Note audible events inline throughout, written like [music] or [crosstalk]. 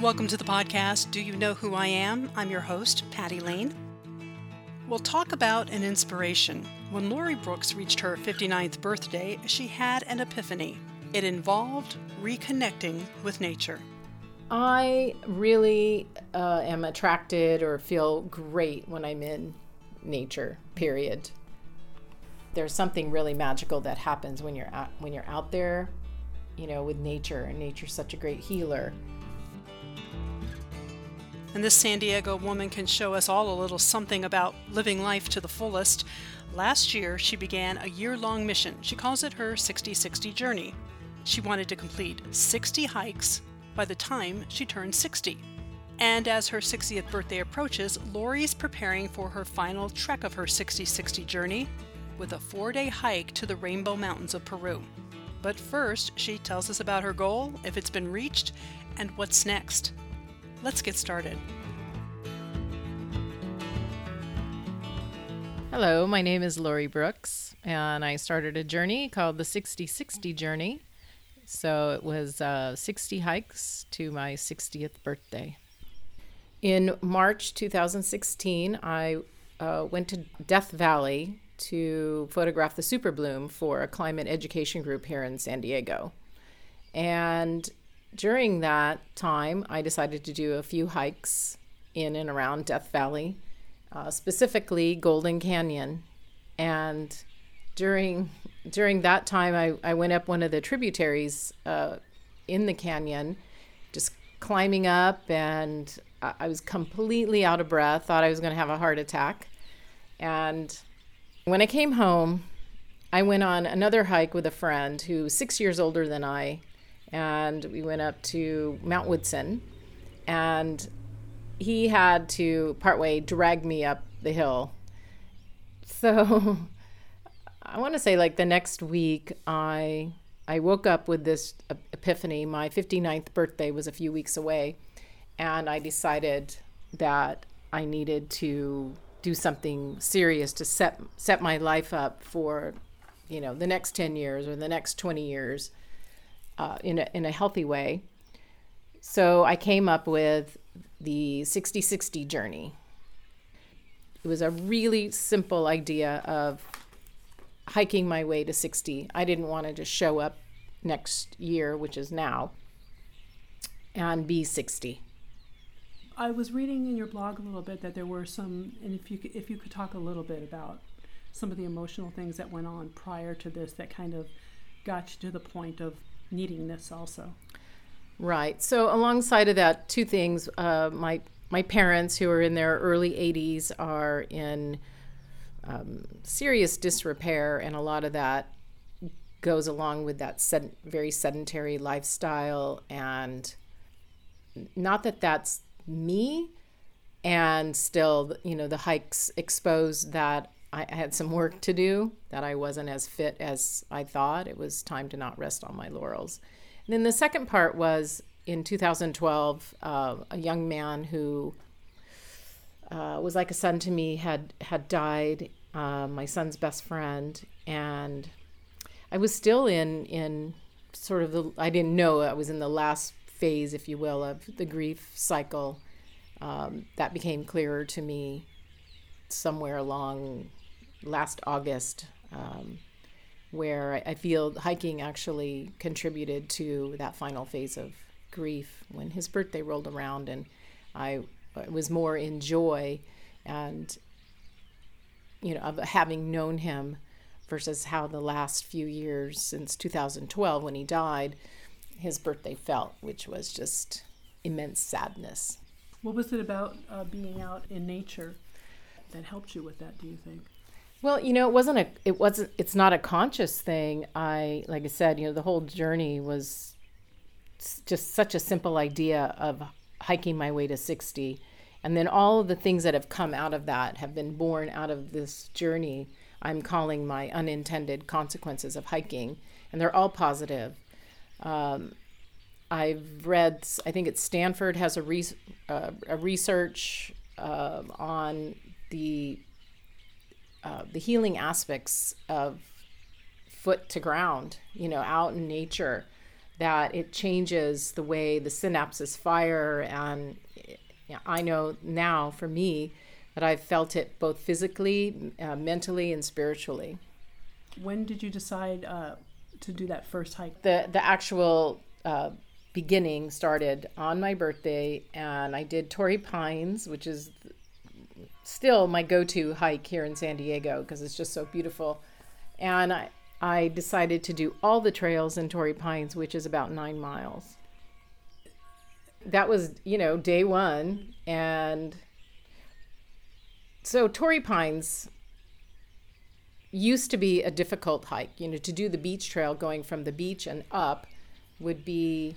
Welcome to the podcast, Do You Know Who I Am? I'm your host, Patty Lane. We'll talk about an inspiration. When Lori Brooks reached her 59th birthday, she had an epiphany. It involved reconnecting with nature. I really uh, am attracted or feel great when I'm in nature, period. There's something really magical that happens when you're out, when you're out there, you know, with nature, and nature's such a great healer. And this San Diego woman can show us all a little something about living life to the fullest. Last year, she began a year long mission. She calls it her 60 60 journey. She wanted to complete 60 hikes by the time she turned 60. And as her 60th birthday approaches, Lori's preparing for her final trek of her 60 60 journey with a four day hike to the Rainbow Mountains of Peru. But first, she tells us about her goal, if it's been reached, and what's next. Let's get started. Hello, my name is Lori Brooks, and I started a journey called the 60 60 Journey. So it was uh, 60 hikes to my 60th birthday. In March 2016, I uh, went to Death Valley to photograph the super bloom for a climate education group here in San Diego. And during that time, I decided to do a few hikes in and around Death Valley, uh, specifically Golden Canyon. And during during that time, I, I went up one of the tributaries uh, in the canyon, just climbing up, and I, I was completely out of breath. Thought I was going to have a heart attack. And when I came home, I went on another hike with a friend who's six years older than I, and we went up to Mount Woodson, and he had to partway drag me up the hill. So [laughs] I want to say like the next week I I woke up with this epiphany. My 59th birthday was a few weeks away, and I decided that I needed to do something serious to set set my life up for you know the next 10 years or the next 20 years uh, in, a, in a healthy way. So I came up with the 60 60 journey. It was a really simple idea of hiking my way to 60. I didn't want to just show up next year, which is now, and be 60. I was reading in your blog a little bit that there were some, and if you could, if you could talk a little bit about some of the emotional things that went on prior to this that kind of got you to the point of needing this also. Right. So alongside of that, two things. Uh, my my parents, who are in their early 80s, are in um, serious disrepair, and a lot of that goes along with that sed- very sedentary lifestyle. And not that that's me, and still, you know, the hikes exposed that I had some work to do, that I wasn't as fit as I thought. It was time to not rest on my laurels. And then the second part was in 2012, uh, a young man who uh, was like a son to me had had died. Uh, my son's best friend, and I was still in in sort of the. I didn't know I was in the last phase, if you will, of the grief cycle. Um, that became clearer to me somewhere along last August, um, where I feel hiking actually contributed to that final phase of grief when his birthday rolled around, and I was more in joy and you know of having known him versus how the last few years since 2012 when he died his birthday felt which was just immense sadness what was it about uh, being out in nature that helped you with that do you think well, you know, it wasn't a it wasn't it's not a conscious thing. I like I said, you know, the whole journey was just such a simple idea of hiking my way to 60. And then all of the things that have come out of that have been born out of this journey. I'm calling my unintended consequences of hiking, and they're all positive. Um, I've read, I think it's Stanford has a, uh, a research uh, on the uh, the healing aspects of foot to ground, you know, out in nature, that it changes the way the synapses fire. And I know now for me that I've felt it both physically, uh, mentally, and spiritually. When did you decide uh, to do that first hike? The, the actual uh, beginning started on my birthday, and I did Torrey Pines, which is still my go to hike here in San Diego because it's just so beautiful. And I, I decided to do all the trails in Torrey Pines, which is about nine miles. That was, you know, day one. And so Torrey Pines used to be a difficult hike. You know, to do the beach trail going from the beach and up would be,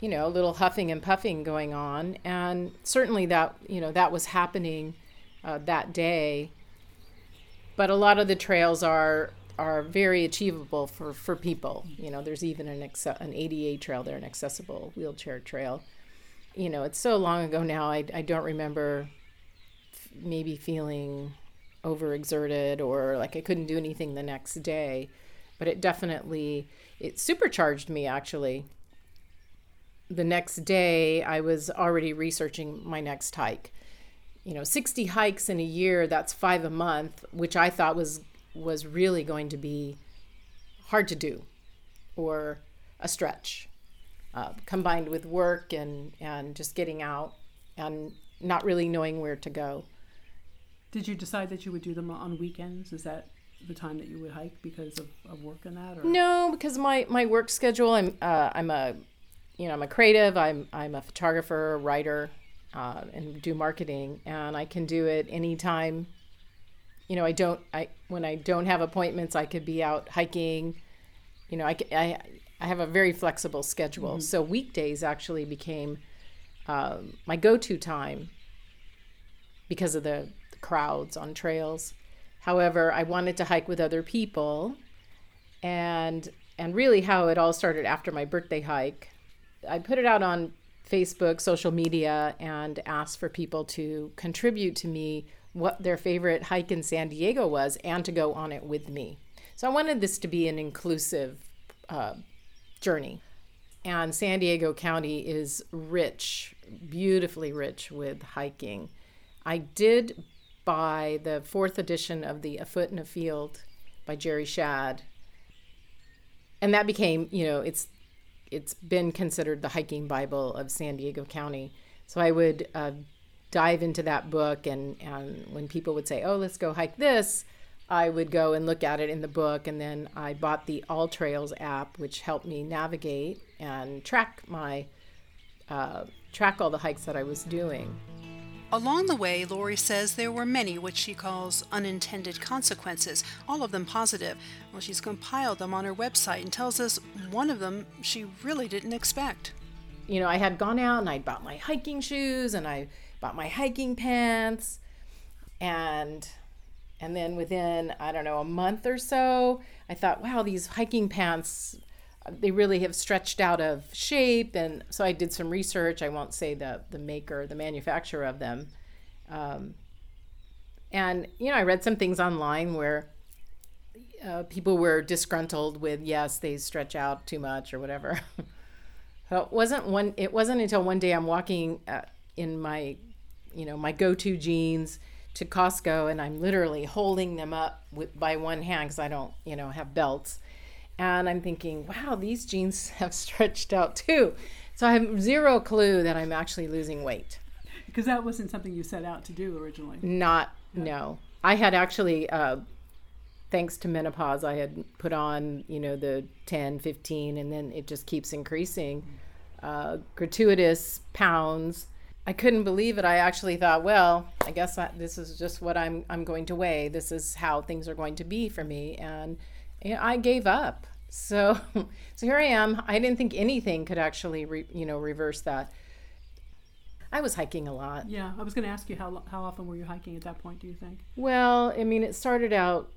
you know, a little huffing and puffing going on. And certainly that, you know, that was happening uh, that day. But a lot of the trails are are very achievable for, for people. You know, there's even an an ADA trail there, an accessible wheelchair trail. You know, it's so long ago now. I, I don't remember maybe feeling overexerted or like I couldn't do anything the next day, but it definitely it supercharged me actually. The next day I was already researching my next hike. You know, 60 hikes in a year, that's 5 a month, which I thought was was really going to be hard to do or a stretch. Uh, combined with work and, and just getting out and not really knowing where to go. Did you decide that you would do them on weekends? Is that the time that you would hike because of, of work and that? Or? No, because my, my work schedule. I'm uh, I'm a you know I'm a creative. I'm I'm a photographer, writer, uh, and do marketing, and I can do it anytime. You know, I don't I when I don't have appointments, I could be out hiking. You know, I I I have a very flexible schedule, mm-hmm. so weekdays actually became um, my go-to time because of the crowds on trails. However, I wanted to hike with other people and and really how it all started after my birthday hike. I put it out on Facebook, social media and asked for people to contribute to me what their favorite hike in San Diego was and to go on it with me. So I wanted this to be an inclusive uh, journey. And San Diego County is rich, beautifully rich with hiking. I did by the fourth edition of the Afoot and Afield by Jerry Schad. And that became, you know, it's it's been considered the hiking Bible of San Diego County. So I would uh, dive into that book, and, and when people would say, "Oh, let's go hike this," I would go and look at it in the book, and then I bought the AllTrails app, which helped me navigate and track my uh, track all the hikes that I was doing. Along the way, Lori says there were many what she calls unintended consequences, all of them positive. Well, she's compiled them on her website and tells us one of them she really didn't expect. You know, I had gone out and I'd bought my hiking shoes and I bought my hiking pants and and then within I don't know a month or so, I thought, wow, these hiking pants they really have stretched out of shape and so i did some research. I won't say the the maker the manufacturer of them. Um, and you know i read some things online where uh, people were disgruntled with yes they stretch out too much or whatever. [laughs] So it wasn't one it wasn't until one day i'm walking uh, in my you know my go-to jeans to costco and i'm literally holding them up with by one hand because i don't you know have belts and I'm thinking, wow, these jeans [laughs] have stretched out too. So I have zero clue that I'm actually losing weight. Because that wasn't something you set out to do originally. Not, yeah. no. I had actually, uh, thanks to menopause, I had put on, you know, the 10, 15, and then it just keeps increasing. Uh, gratuitous pounds. I couldn't believe it. I actually thought, well, I guess I, this is just what I'm I'm going to weigh. This is how things are going to be for me, and you know, I gave up. So, [laughs] so here I am. I didn't think anything could actually, re, you know, reverse that. I was hiking a lot. Yeah, I was going to ask you how how often were you hiking at that point? Do you think? Well, I mean, it started out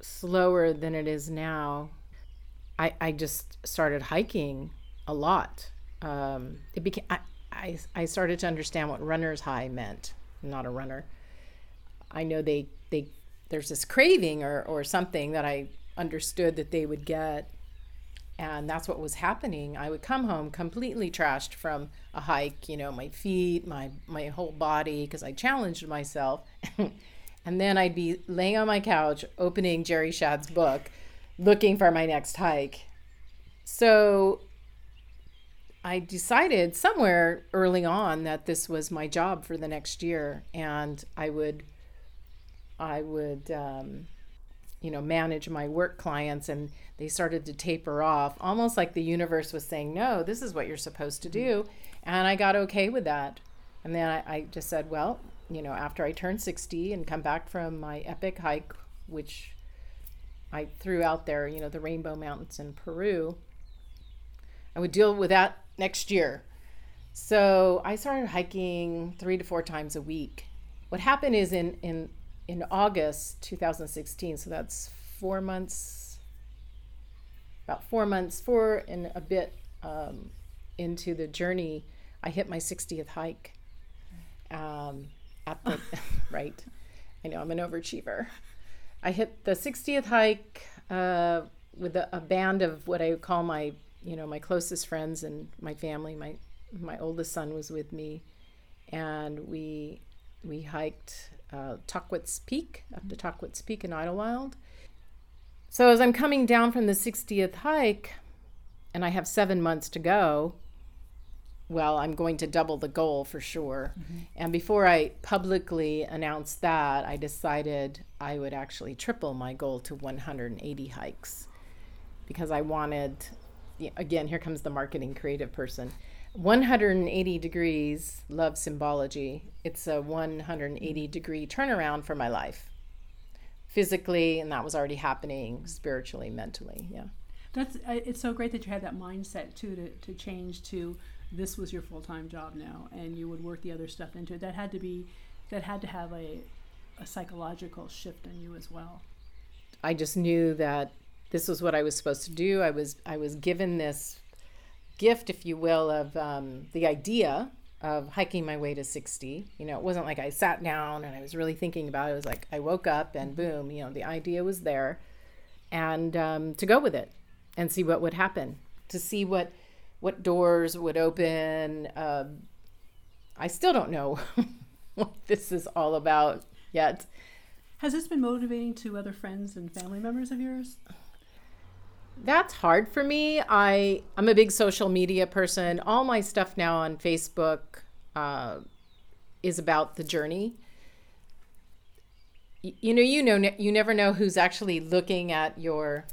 slower than it is now. I I just started hiking a lot. Um, it became I, I I started to understand what runner's high meant. I'm not a runner. I know they they there's this craving or or something that I understood that they would get and that's what was happening. I would come home completely trashed from a hike, you know, my feet, my my whole body because I challenged myself. [laughs] and then I'd be laying on my couch opening Jerry Schad's book looking for my next hike. So I decided somewhere early on that this was my job for the next year and I would I would um, you know manage my work clients and they started to taper off almost like the universe was saying no this is what you're supposed to do. And i got okay with that. And then I, I just said well you know after i turn 60 and come back from my epic hike which i threw out there you know the rainbow mountains in peru i would deal with that next year. So i started hiking three to four times a week. What happened is in in in august 2016 so that's four months about four months, four and a bit um, into the journey, I hit my 60th hike. Um, at the [laughs] [laughs] right, I know I'm an overachiever. I hit the 60th hike uh, with a, a, band of what I would call my, you know, my closest friends and my family. My my oldest son was with me, and we we hiked uh, Tahquitz Peak up to Tahquitz Peak in Idyllwild. so as I'm coming down from the 60th hike and I have seven months to go, well, I'm going to double the goal for sure. Mm-hmm. And before I publicly announced that, I decided I would actually triple my goal to 180 hikes because I wanted, again, here comes the marketing creative person. 180 degrees, love symbology. It's a 180 degree turnaround for my life physically, and that was already happening spiritually, mentally. Yeah. That's it's so great that you had that mindset too to, to change to this was your full time job now, and you would work the other stuff into it. That had to be that had to have a a psychological shift in you as well. I just knew that this was what I was supposed to do. I was I was given this gift, if you will, of um, the idea of hiking my way to 60. You know, it wasn't like I sat down and I was really thinking about it. It was like I woke up and boom, you know, the idea was there. And um, to go with it and see what would happen, to see what what doors would open. Uh, I still don't know [laughs] what this is all about yet. Has this been motivating to other friends and family members of yours? That's hard for me. I I'm a big social media person. All my stuff now on Facebook uh, is about the journey. Y- you know, you know, you never know who's actually looking at your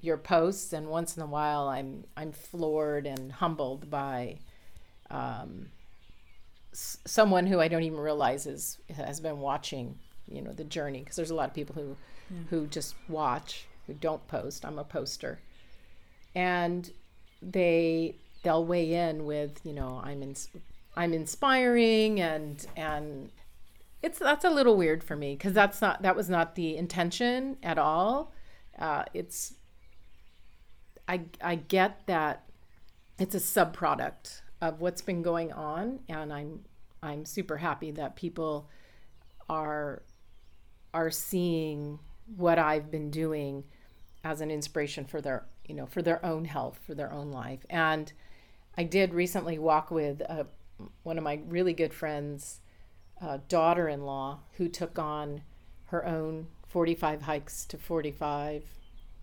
your posts, and once in a while, I'm I'm floored and humbled by um, s- someone who I don't even realize is has been watching. You know, the journey because there's a lot of people who yeah. who just watch who don't post. I'm a poster, and they they'll weigh in with you know I'm in, I'm inspiring and and it's that's a little weird for me because that's not that was not the intention at all. Uh, it's I I get that it's a subproduct of what's been going on, and I'm I'm super happy that people are are seeing what I've been doing as an inspiration for their you know for their own health for their own life and i did recently walk with a, uh, one of my really good friends uh, daughter-in-law who took on her own 45 hikes to 45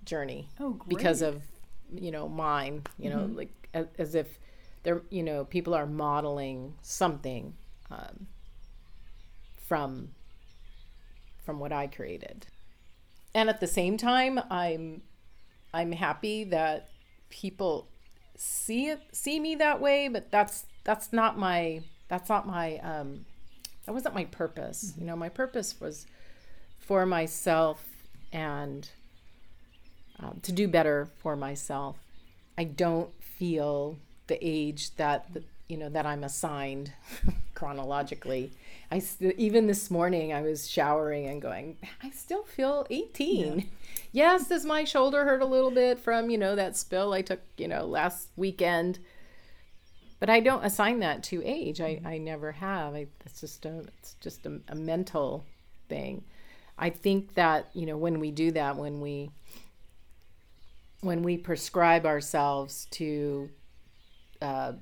journey oh, great. because of you know mine you know mm-hmm. like as, as, if they're you know people are modeling something um, from from what i created and at the same time i'm i'm happy that people see it see me that way but that's that's not my that's not my um that wasn't my purpose mm-hmm. you know my purpose was for myself and um, to do better for myself i don't feel the age that the, you know that i'm assigned [laughs] chronologically I even this morning I was showering and going, I still feel 18. Yeah. Yes, does my shoulder hurt a little bit from, you know, that spill I took, you know, last weekend? But I don't assign that to age. I, mm-hmm. I never have. I, it's just a it's just a, a mental thing. I think that, you know, when we do that, when we when we prescribe ourselves to uh,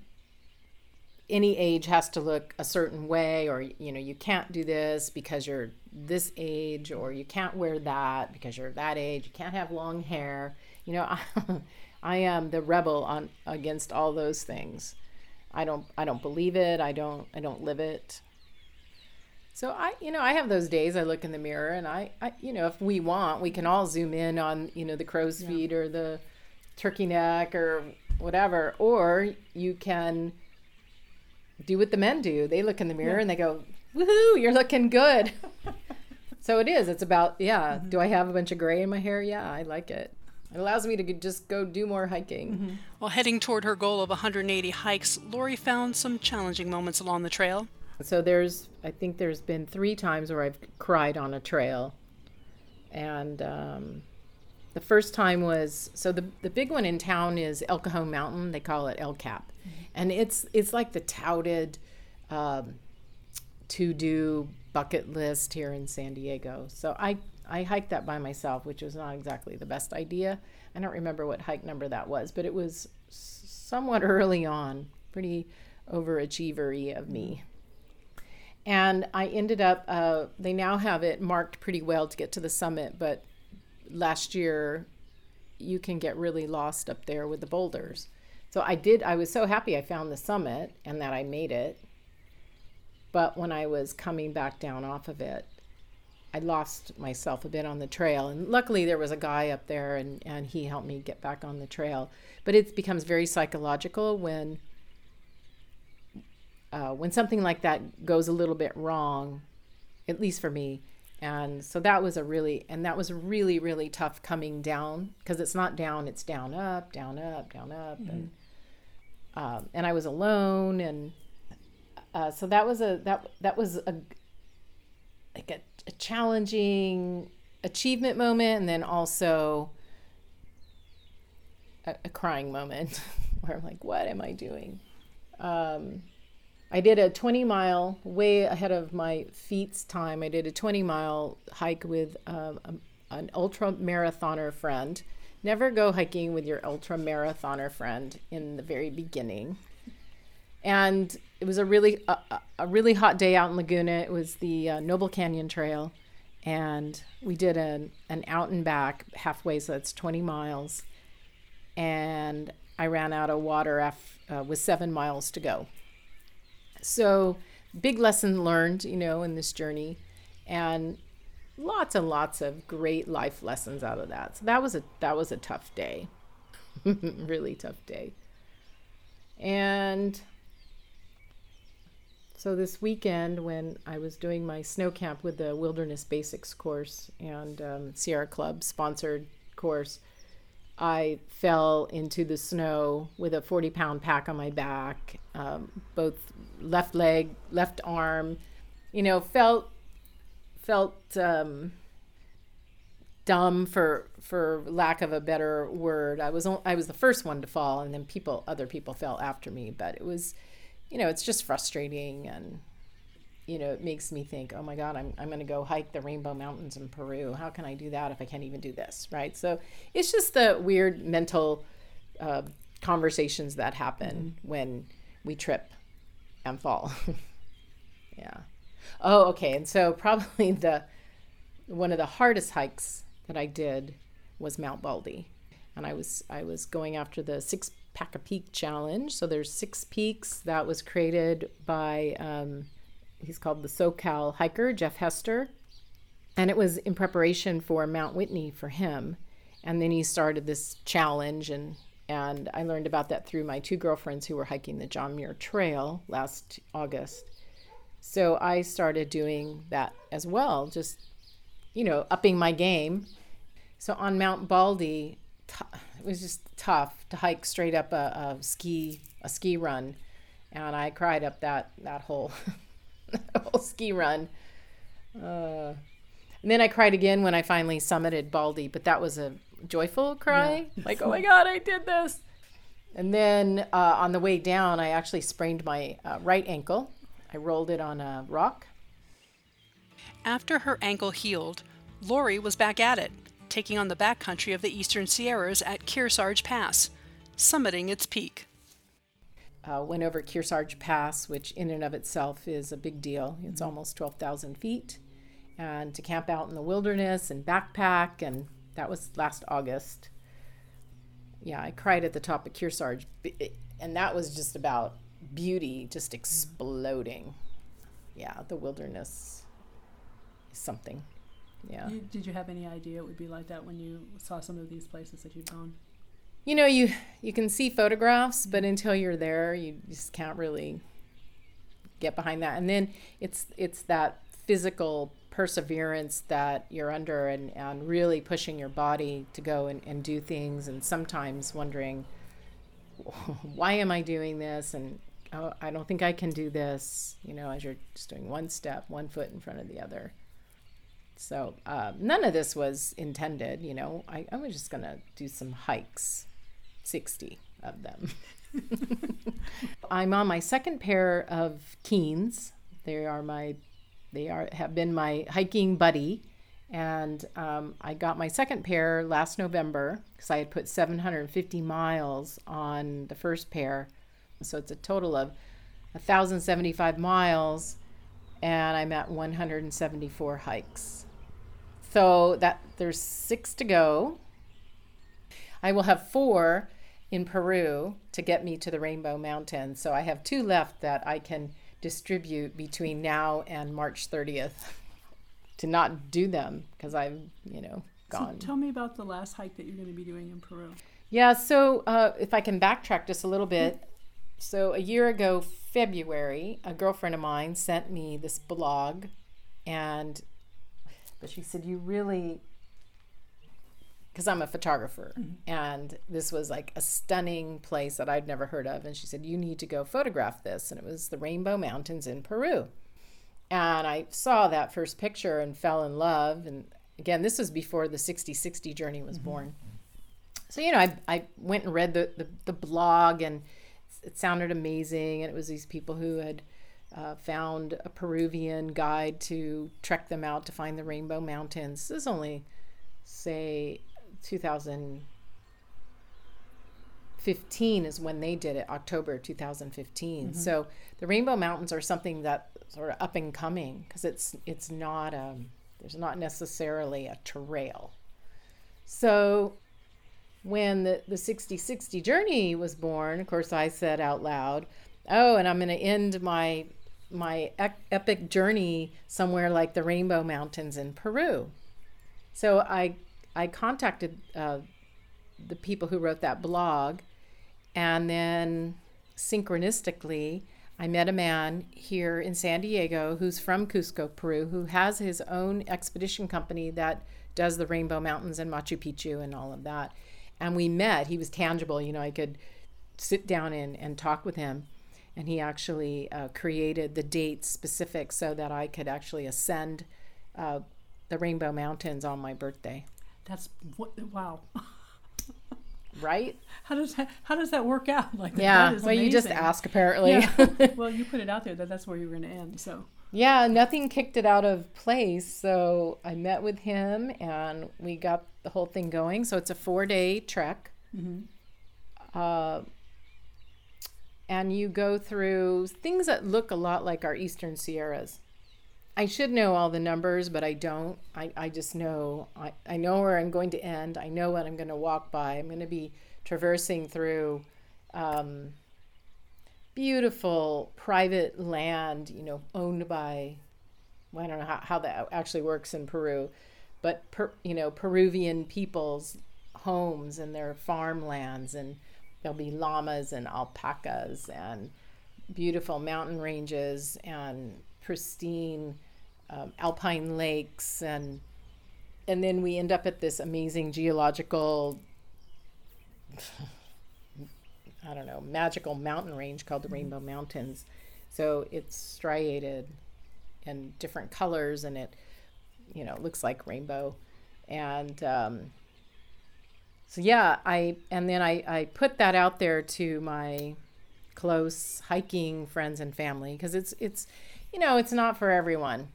any age has to look a certain way or you know you can't do this because you're this age or you can't wear that because you're that age. You can't have long hair. You know [laughs] I, I am the rebel on against all those things. I don't i don't believe it. I don't i don't live it. So i you know i have those days i look in the mirror and i, I you know if we want we can all zoom in on you know the crow's feet or the turkey neck or whatever or you can do what the men do. They look in the mirror yeah. and they go, "Woohoo, you're looking good." [laughs] so it is. It's about yeah. Mm-hmm. Do I have a bunch of gray in my hair? Yeah, I like it. It allows me to just go do more hiking. Mm-hmm. While heading toward her goal of 180 hikes, Lori found some challenging moments along the trail. So there's, I think there's been three times where I've cried on a trail, and um, the first time was so the the big one in town is El Cajon Mountain. They call it El Cap. And it's it's like the touted um, to do bucket list here in San Diego. So I I hiked that by myself, which was not exactly the best idea. I don't remember what hike number that was, but it was somewhat [laughs] early on, pretty overachievery of me. And I ended up, uh, they now have it marked pretty well to get to the summit, but last year you can get really lost up there with the boulders. So I did, I was so happy I found the summit and that I made it. But when I was coming back down off of it, I lost myself a bit on the trail. And luckily there was a guy up there and, and he helped me get back on the trail. But it becomes very psychological when uh, when something like that goes a little bit wrong, at least for me, and so that was a really and that was really really tough coming down because it's not down it's down up down up down up mm-hmm. and um, and I was alone and uh, so that was a that that was a like a, a challenging achievement moment and then also a, a crying moment [laughs] where I'm like what am I doing um, I did a 20 mile, way ahead of my feet's time. I did a 20 mile hike with um, a, an ultra marathoner friend. Never go hiking with your ultra marathoner friend in the very beginning. And it was a really a, a really hot day out in Laguna. It was the uh, Noble Canyon Trail, and we did an an out and back halfway, so that's 20 miles. And I ran out of water uh, with seven miles to go. So, big lesson learned, you know, in this journey, and lots and lots of great life lessons out of that. So that was a that was a tough day, [laughs] really tough day. And so this weekend, when I was doing my snow camp with the Wilderness Basics course and um, Sierra Club sponsored course, I fell into the snow with a 40 pound pack on my back, um, both left leg, left arm, you know, felt, felt, um, dumb for for lack of a better word. I was I was the first one to fall, and then people other people fell after me. But it was, you know, it's just frustrating and you know, it makes me think, oh my God, I'm, I'm going to go hike the Rainbow Mountains in Peru. How can I do that if I can't even do this? Right. So it's just the weird mental uh, conversations that happen mm-hmm. when we trip and fall. [laughs] yeah. Oh, okay. And so probably [laughs] the one of the hardest hikes that I did was Mount Baldy. And I was I was going after the six pack a peak challenge. So there's six peaks that was created by um, he's called the SoCal hiker, Jeff Hester. And it was in preparation for Mount Whitney for him. And then he started this challenge and and I learned about that through my two girlfriends who were hiking the John Muir Trail last August. So I started doing that as well, just you know, upping my game. So on Mount Baldy, t- it was just tough to hike straight up a, a ski a ski run, and I cried up that that whole [laughs] whole ski run. Uh, and then I cried again when I finally summited Baldy, but that was a joyful cry. Yeah. [laughs] Like, [laughs] oh my God, I did this. And then uh, on the way down, I actually sprained my uh, right ankle. I rolled it on a rock. After her ankle healed, Lori was back at it. taking on the backcountry of the eastern Sierras at Kearsarge Pass, summiting its peak. Uh, went over Kearsarge Pass, which in and of itself is a big deal. It's almost 12,000 feet. And to camp out in the wilderness and backpack, and that was last August. Yeah, I cried at the top of Kearsarge, and that was just about beauty just mm-hmm. exploding. Yeah, the wilderness is something. Yeah. You, did you have any idea it would be like that when you saw some of these places that you've gone? You know, you you can see photographs, but mm-hmm. until you're there, you just can't really get behind that. And then it's it's that physical perseverance that you're under and, and really pushing your body to go and, and do things and sometimes wondering [laughs] why am I doing this and oh, I don't think I can do this, you know, as you're just doing one step, one foot in front of the other. So uh, none of this was intended, you know. I, I was just gonna do some hikes, sixty of them. [laughs] I'm on my second pair of Keens. They are my, they are have been my hiking buddy, and um, I got my second pair last November because I had put 750 miles on the first pair, so it's a total of 1,075 miles, and I'm at 174 hikes. So that there's six to go. I will have four in Peru to get me to the Rainbow Mountains. So I have two left that I can distribute between now and March 30th [laughs] to not do them because I'm, you know, gone. So tell me about the last hike that you're going to be doing in Peru. Yeah, so uh, if I can backtrack just a little bit. So a year ago, February, a girlfriend of mine sent me this blog and but she said, You really, because I'm a photographer, mm-hmm. and this was like a stunning place that I'd never heard of. And she said, You need to go photograph this. And it was the Rainbow Mountains in Peru. And I saw that first picture and fell in love. And again, this was before the 60 60 journey was mm-hmm. born. So, you know, I, I went and read the, the, the blog, and it sounded amazing. And it was these people who had uh, found a Peruvian guide to trek them out to find the Rainbow Mountains. This is only, say, 2015 is when they did it, October 2015. Mm-hmm. So the Rainbow Mountains are something that sort of up and coming because it's it's not a um, there's not necessarily a trail. So when the, the 60 60 journey was born, of course, I said out loud, Oh, and I'm going to end my my epic journey somewhere like the Rainbow Mountains in Peru. So I I contacted uh, the people who wrote that blog, and then synchronistically, I met a man here in San Diego who's from Cusco, Peru, who has his own expedition company that does the Rainbow Mountains and Machu Picchu and all of that. And we met. He was tangible. You know, I could sit down and, and talk with him and he actually uh, created the date specific so that I could actually ascend uh, the Rainbow Mountains on my birthday. That's what, wow. right? How does that how does that work out? [laughs] Like yeah, well, amazing. you just ask apparently. Yeah. [laughs] well, you put it out there that that's where you were going to end. So yeah, nothing kicked it out of place. So I met with him and we got the whole thing going. So it's a four day trek. Mm-hmm. Uh, and you go through things that look a lot like our Eastern Sierras. I should know all the numbers, but I don't. I, I just know I, I know where I'm going to end. I know what I'm going to walk by. I'm going to be traversing through um, beautiful private land, you know, owned by, well, I don't know how, how that actually works in Peru, but, per, you know, Peruvian people's homes and their farmlands and there'll be llamas and alpacas and beautiful mountain ranges and pristine um, alpine lakes and and then we end up at this amazing geological I don't know magical mountain range called the. Rainbow Mountains. So it's striated in different colors and it you know looks like rainbow and um, so yeah, I and then I I put that out there to my close hiking friends and family because it's it's you know it's not for everyone.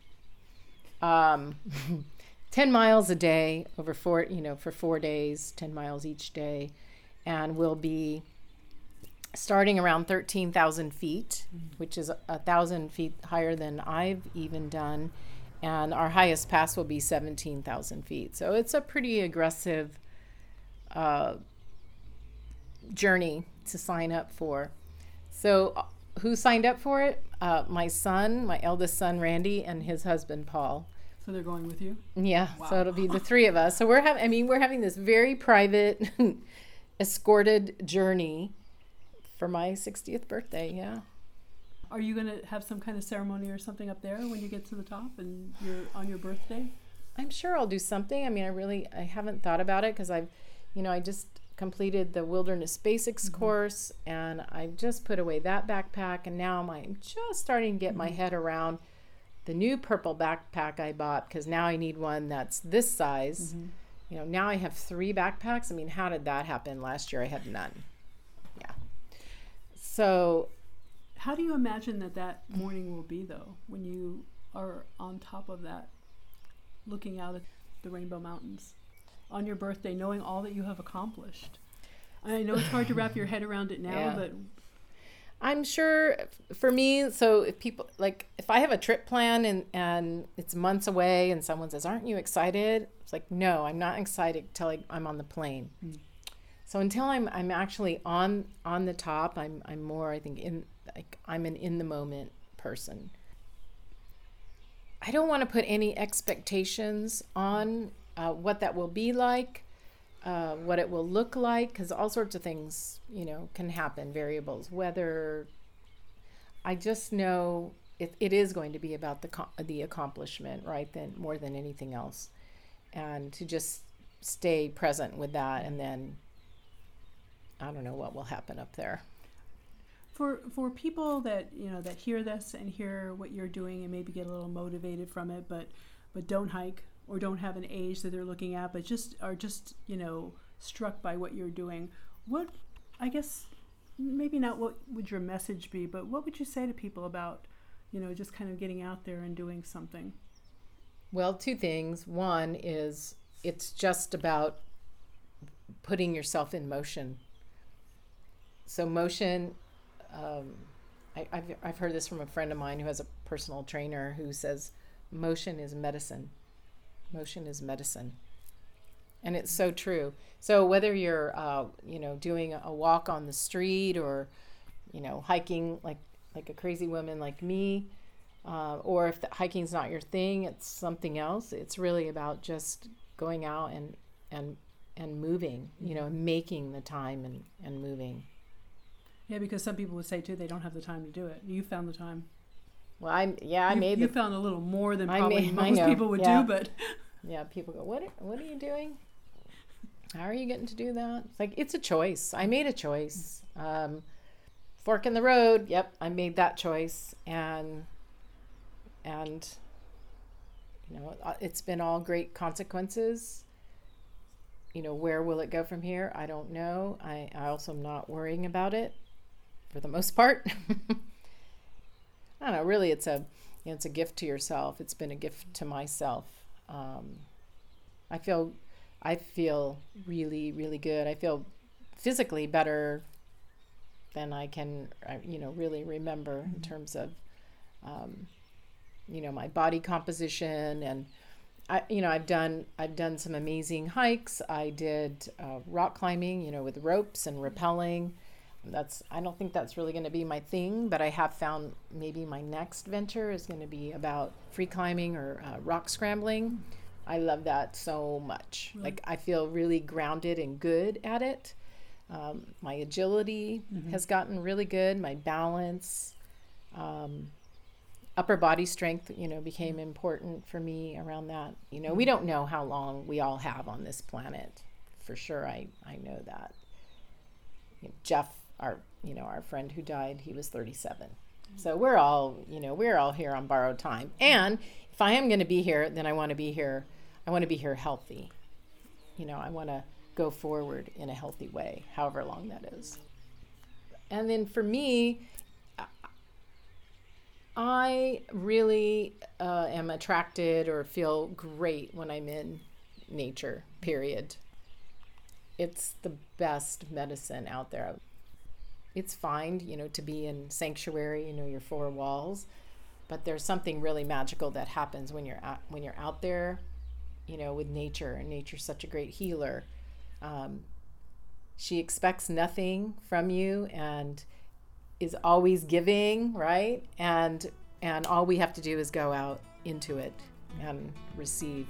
Um, [laughs] 10 miles a day over four, you know, for four days, 10 miles each day. And we'll be starting around 13,000 feet, which is a thousand feet higher than I've even done. And our highest pass will be 17,000 feet. So it's a pretty aggressive uh, journey to sign up for. So, uh, who signed up for it? Uh, my son, my eldest son, Randy, and his husband, Paul. So they're going with you? Yeah, so it'll be the three of us. So we're having, I mean, we're having this very private, [laughs] escorted journey for my 60th birthday. Yeah. Are you going to have some kind of ceremony or something up there when you get to the top and you're on your birthday? I'm sure I'll do something. I mean, I really, I haven't thought about it because I've, you know, I just completed the wilderness basics mm-hmm. course and I've just put away that backpack and now I'm just starting to get my mm-hmm. head around the new purple backpack I bought because now I need one that's this size. Mm-hmm. You know, now I have three backpacks. I mean, how did that happen? Last year I had none. So How do you imagine that that morning will be, though, when you are on top of that, looking out at the Rainbow Mountains on your birthday, knowing all that you have accomplished? I know it's hard to wrap your head around it [sighs] now, Yeah. but I'm sure for me, so if people like if I have a trip plan and and it's months away and someone says, "Aren't you excited?" It's like, "No, I'm not excited till I, I'm on the plane." Hmm. So until I'm I'm actually on on the top, I'm I'm more I think in like I'm an in the moment person. I don't want to put any expectations on uh, what that will be like, uh, what it will look like, because all sorts of things, you know, can happen, variables, weather. I just know it, it is going to be about the the accomplishment, right? Then more than anything else, and to just stay present with that, and then I don't know what will happen up there. for for people that you know that hear this and hear what you're doing and maybe get a little motivated from it, but but don't hike or don't have an age that they're looking at, but just are just you know struck by what you're doing. What I guess maybe not what would your message be, but what would you say to people about you know just kind of getting out there and doing something? Well, two things. One is it's just about putting yourself in motion. So, motion, um, I, I've, I've heard this from a friend of mine who has a personal trainer who says motion is medicine. Motion is medicine. And it's so true. So, whether you're, uh, you know, doing a walk on the street or, you know, hiking like, like a crazy woman like me, uh, or if the hiking's not your thing, it's something else. It's really about just going out and and and moving, you know, making the time and and moving. Yeah, because some people would say too they don't have the time to do it. You found the time. Well, I yeah, I you, made you the found a little more than probably made- [laughs] most people would yeah. do, but yeah. People go, what are, what are you doing? How are you getting to do that? It's like it's a choice. I made a choice. Um, fork in the road. Yep, I made that choice, and and you know uh, it's been all great consequences. You know where will it go from here? I don't know. I, I also am not worrying about it for the most part. [laughs] I don't know. Really, it's a you know, it's a gift to yourself. It's been a gift to myself. Um, I feel I feel really really good. I feel physically better than I can uh, you know really remember in terms of um, you know my body composition and I you know I've done I've done some amazing hikes. I did uh, rock climbing you know with ropes and rappelling. That's I don't think that's really going to be my thing, but I have found maybe my next venture is going to be about free climbing or uh, rock scrambling. I love that so much. Like I feel really grounded and good at it. Um, my agility has gotten really good. My balance, um, upper body strength, you know, became important for me around that. You know, we don't know how long we all have on this planet. For sure, I I know that. You know, Jeff, our you know our friend who died, he was 37. So we're all you know we're all here on borrowed time. And if I am going to be here, then I want to be here. I want to be here healthy. You know, I want to go forward in a healthy way, however long that is. And then for me, I really uh, am attracted or feel great when I'm in nature, period. It's the best medicine out there. It's fine, you know, to be in sanctuary, you know, your four walls, but there's something really magical that happens when you're out, when you're out there, you know, with nature. And nature's such a great healer. Um, she expects nothing from you and is always giving, right? And and all we have to do is go out into it and receive.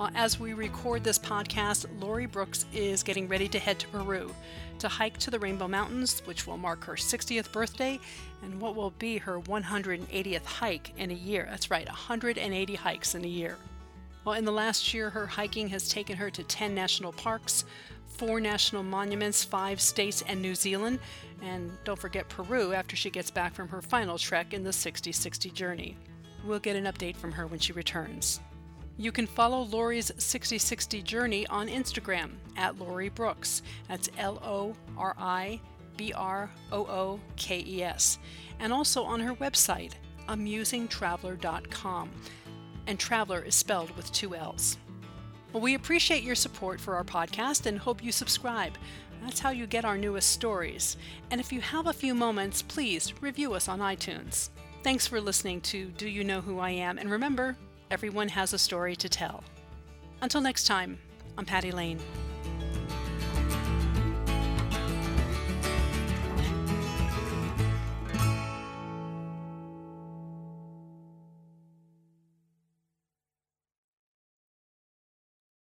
Uh, as we record this podcast, Lori Brookes is getting ready to head to Peru to hike to the Rainbow Mountains, which will mark her 60th birthday and what will be her 180th hike in a year. That's right, 180 hikes in a year. Well, in the last year, her hiking has taken her to 10 national parks, four national monuments, five states, and New Zealand. And don't forget Peru after she gets back from her final trek in the 60 60 journey. We'll get an update from her when she returns. You can follow Lori's 6060 journey on Instagram at Lori Brookes. That's L O R I B R O O K E S. And also on her website, amusingtraveller.com. And traveler is spelled with two L's. Well, we appreciate your support for our podcast and hope you subscribe. That's how you get our newest stories. And if you have a few moments, please review us on iTunes. Thanks for listening to Do You Know Who I Am? And remember, Everyone has a story to tell. Until next time, I'm Patty Lane.